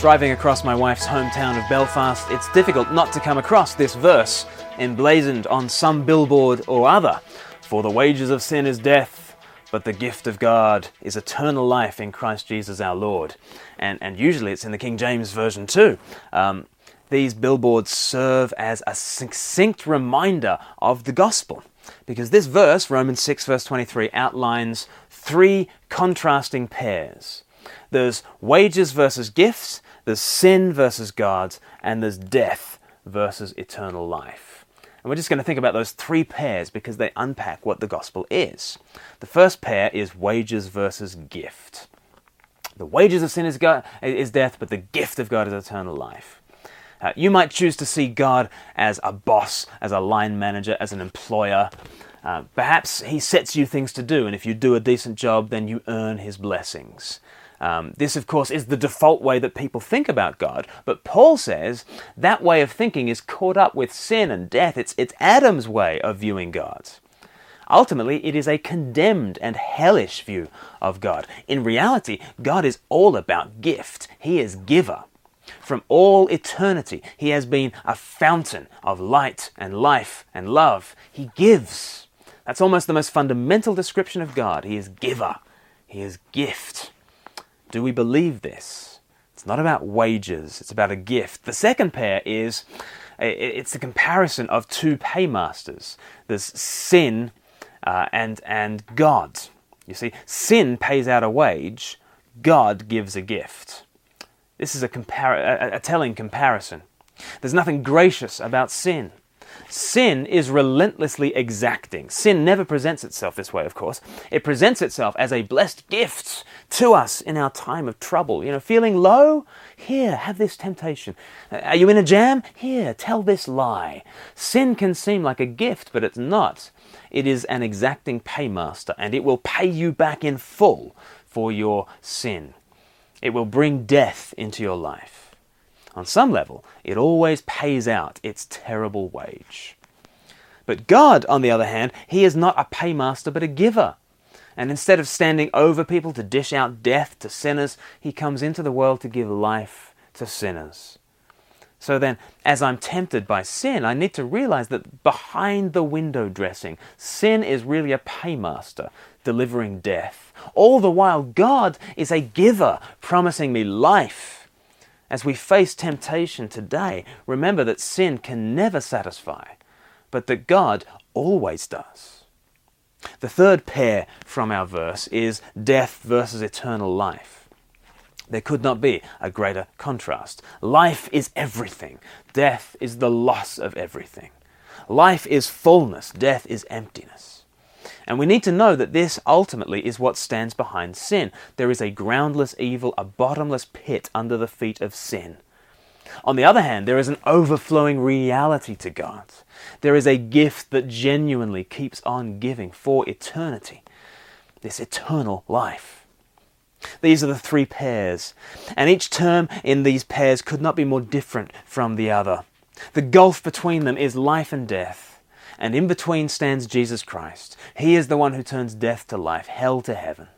Driving across my wife's hometown of Belfast, it's difficult not to come across this verse emblazoned on some billboard or other. For the wages of sin is death, but the gift of God is eternal life in Christ Jesus our Lord. And, and usually it's in the King James Version too. Um, these billboards serve as a succinct reminder of the gospel. Because this verse, Romans 6, verse 23, outlines three contrasting pairs there's wages versus gifts, there's sin versus God, and there's death versus eternal life. And we're just going to think about those three pairs because they unpack what the gospel is. The first pair is wages versus gift. The wages of sin is, God, is death, but the gift of God is eternal life. Uh, you might choose to see God as a boss, as a line manager, as an employer. Uh, perhaps He sets you things to do, and if you do a decent job, then you earn His blessings. Um, this, of course, is the default way that people think about God, but Paul says that way of thinking is caught up with sin and death. It's, it's Adam's way of viewing God. Ultimately, it is a condemned and hellish view of God. In reality, God is all about gift, He is giver. From all eternity, He has been a fountain of light and life and love. He gives. That's almost the most fundamental description of God. He is giver, He is gift. Do we believe this? It's not about wages, it's about a gift. The second pair is it's the comparison of two paymasters. There's sin uh, and, and God. You see, sin pays out a wage, God gives a gift. This is a, compar- a, a telling comparison. There's nothing gracious about sin. Sin is relentlessly exacting. Sin never presents itself this way, of course. It presents itself as a blessed gift to us in our time of trouble. You know, feeling low? Here, have this temptation. Are you in a jam? Here, tell this lie. Sin can seem like a gift, but it's not. It is an exacting paymaster, and it will pay you back in full for your sin. It will bring death into your life. On some level, it always pays out its terrible wage. But God, on the other hand, He is not a paymaster but a giver. And instead of standing over people to dish out death to sinners, He comes into the world to give life to sinners. So then, as I'm tempted by sin, I need to realize that behind the window dressing, sin is really a paymaster delivering death. All the while, God is a giver promising me life as we face temptation today, remember that sin can never satisfy, but that God always does. The third pair from our verse is death versus eternal life. There could not be a greater contrast. Life is everything, death is the loss of everything. Life is fullness, death is emptiness. And we need to know that this ultimately is what stands behind sin. There is a groundless evil, a bottomless pit under the feet of sin. On the other hand, there is an overflowing reality to God. There is a gift that genuinely keeps on giving for eternity. This eternal life. These are the three pairs, and each term in these pairs could not be more different from the other. The gulf between them is life and death and in between stands Jesus Christ. He is the one who turns death to life, hell to heaven.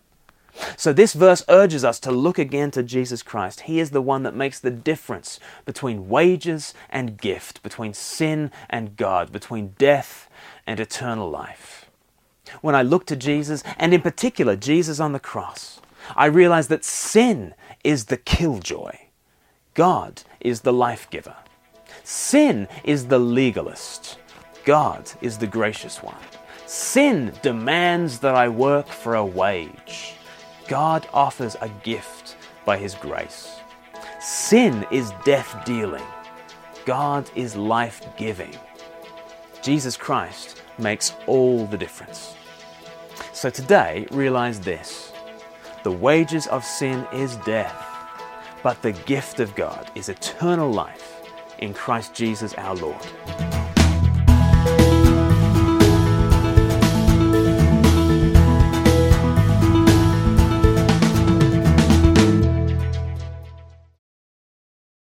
So, this verse urges us to look again to Jesus Christ. He is the one that makes the difference between wages and gift, between sin and God, between death and eternal life. When I look to Jesus, and in particular Jesus on the cross, I realize that sin is the killjoy, God is the life giver. Sin is the legalist, God is the gracious one. Sin demands that I work for a wage. God offers a gift by His grace. Sin is death dealing. God is life giving. Jesus Christ makes all the difference. So today, realize this the wages of sin is death, but the gift of God is eternal life in Christ Jesus our Lord.